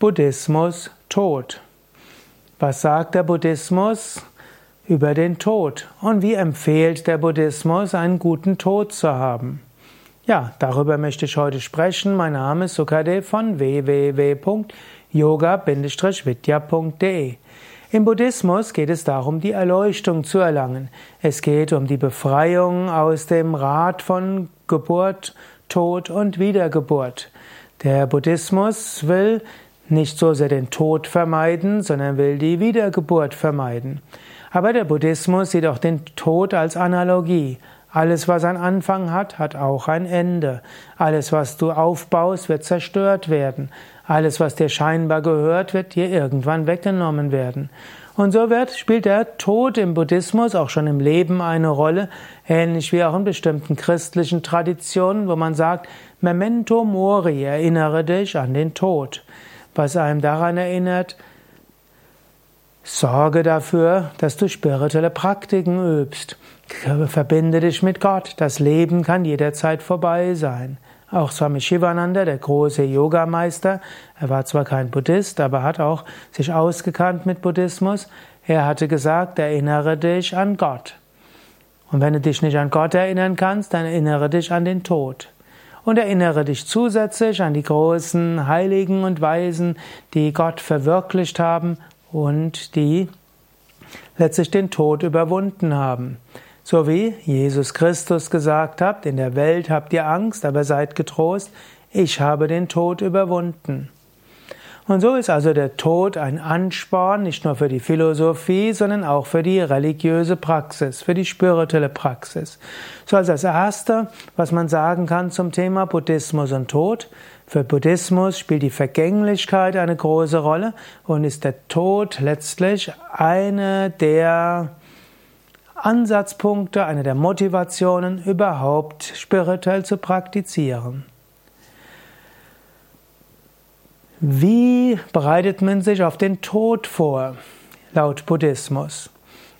Buddhismus Tod. Was sagt der Buddhismus über den Tod? Und wie empfiehlt der Buddhismus, einen guten Tod zu haben? Ja, darüber möchte ich heute sprechen. Mein Name ist Sukade von www.yoga-vidya.de. Im Buddhismus geht es darum, die Erleuchtung zu erlangen. Es geht um die Befreiung aus dem Rad von Geburt, Tod und Wiedergeburt. Der Buddhismus will nicht so sehr den Tod vermeiden, sondern will die Wiedergeburt vermeiden. Aber der Buddhismus sieht auch den Tod als Analogie. Alles, was einen Anfang hat, hat auch ein Ende. Alles, was du aufbaust, wird zerstört werden. Alles, was dir scheinbar gehört, wird dir irgendwann weggenommen werden. Und so wird, spielt der Tod im Buddhismus auch schon im Leben eine Rolle, ähnlich wie auch in bestimmten christlichen Traditionen, wo man sagt, Memento Mori, erinnere dich an den Tod was einem daran erinnert, sorge dafür, dass du spirituelle Praktiken übst. Verbinde dich mit Gott. Das Leben kann jederzeit vorbei sein. Auch Swami Shivananda, der große Yogameister, er war zwar kein Buddhist, aber hat auch sich ausgekannt mit Buddhismus. Er hatte gesagt, erinnere dich an Gott. Und wenn du dich nicht an Gott erinnern kannst, dann erinnere dich an den Tod und erinnere dich zusätzlich an die großen Heiligen und Weisen, die Gott verwirklicht haben und die letztlich den Tod überwunden haben. So wie Jesus Christus gesagt hat, in der Welt habt ihr Angst, aber seid getrost, ich habe den Tod überwunden. Und so ist also der Tod ein Ansporn, nicht nur für die Philosophie, sondern auch für die religiöse Praxis, für die spirituelle Praxis. So als das Erste, was man sagen kann zum Thema Buddhismus und Tod. Für Buddhismus spielt die Vergänglichkeit eine große Rolle und ist der Tod letztlich eine der Ansatzpunkte, eine der Motivationen, überhaupt spirituell zu praktizieren. Wie bereitet man sich auf den Tod vor, laut Buddhismus?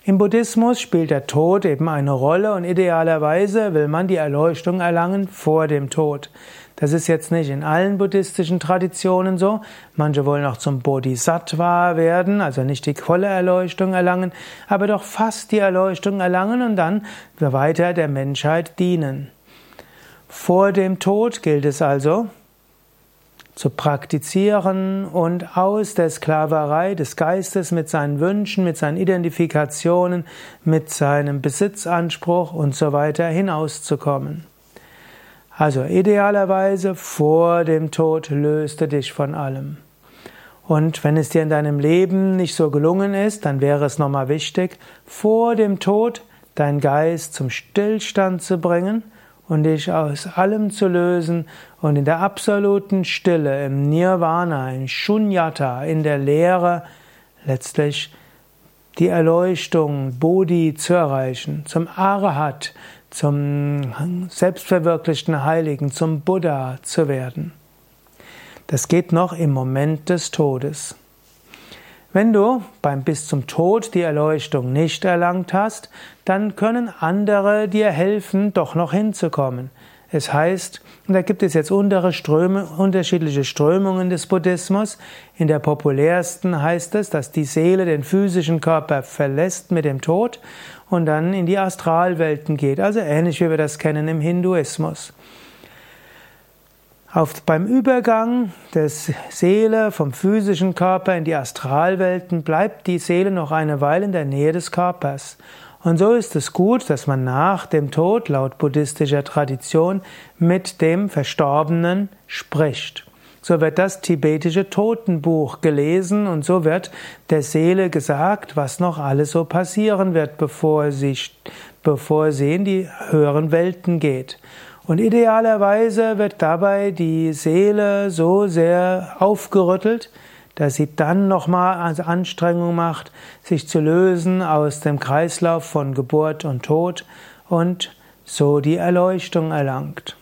Im Buddhismus spielt der Tod eben eine Rolle und idealerweise will man die Erleuchtung erlangen vor dem Tod. Das ist jetzt nicht in allen buddhistischen Traditionen so. Manche wollen auch zum Bodhisattva werden, also nicht die volle Erleuchtung erlangen, aber doch fast die Erleuchtung erlangen und dann weiter der Menschheit dienen. Vor dem Tod gilt es also, zu praktizieren und aus der Sklaverei des Geistes mit seinen Wünschen, mit seinen Identifikationen, mit seinem Besitzanspruch und so weiter hinauszukommen. Also idealerweise vor dem Tod löste dich von allem. Und wenn es dir in deinem Leben nicht so gelungen ist, dann wäre es nochmal wichtig, vor dem Tod deinen Geist zum Stillstand zu bringen und dich aus allem zu lösen und in der absoluten Stille, im Nirvana, in Shunyata, in der Lehre letztlich die Erleuchtung, Bodhi zu erreichen, zum Arahat, zum selbstverwirklichten Heiligen, zum Buddha zu werden. Das geht noch im Moment des Todes. Wenn du beim bis zum Tod die Erleuchtung nicht erlangt hast, dann können andere dir helfen, doch noch hinzukommen. Es heißt, und da gibt es jetzt Ströme, unterschiedliche Strömungen des Buddhismus. In der populärsten heißt es, dass die Seele den physischen Körper verlässt mit dem Tod und dann in die Astralwelten geht, also ähnlich wie wir das kennen im Hinduismus. Auf, beim Übergang der Seele vom physischen Körper in die Astralwelten bleibt die Seele noch eine Weile in der Nähe des Körpers. Und so ist es gut, dass man nach dem Tod laut buddhistischer Tradition mit dem Verstorbenen spricht. So wird das tibetische Totenbuch gelesen und so wird der Seele gesagt, was noch alles so passieren wird, bevor sie, bevor sie in die höheren Welten geht. Und idealerweise wird dabei die Seele so sehr aufgerüttelt, dass sie dann nochmal Anstrengung macht, sich zu lösen aus dem Kreislauf von Geburt und Tod und so die Erleuchtung erlangt.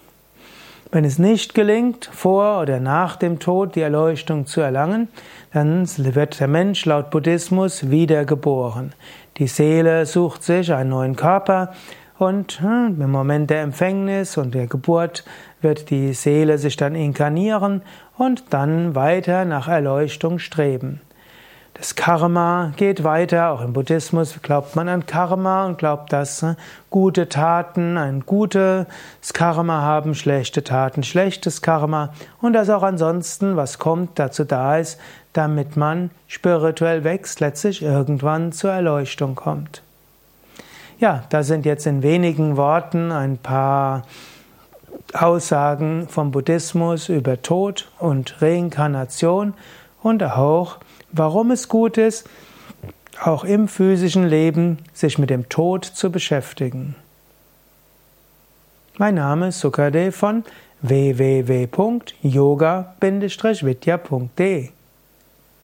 Wenn es nicht gelingt, vor oder nach dem Tod die Erleuchtung zu erlangen, dann wird der Mensch laut Buddhismus wiedergeboren. Die Seele sucht sich einen neuen Körper und hm, im Moment der Empfängnis und der Geburt wird die Seele sich dann inkarnieren und dann weiter nach Erleuchtung streben. Das Karma geht weiter, auch im Buddhismus glaubt man an Karma und glaubt, dass hm, gute Taten ein gutes Karma haben, schlechte Taten schlechtes Karma und dass auch ansonsten was kommt, dazu da ist, damit man spirituell wächst, letztlich irgendwann zur Erleuchtung kommt. Ja, da sind jetzt in wenigen Worten ein paar Aussagen vom Buddhismus über Tod und Reinkarnation und auch, warum es gut ist, auch im physischen Leben sich mit dem Tod zu beschäftigen. Mein Name ist Sukadev von www.yoga-vidya.de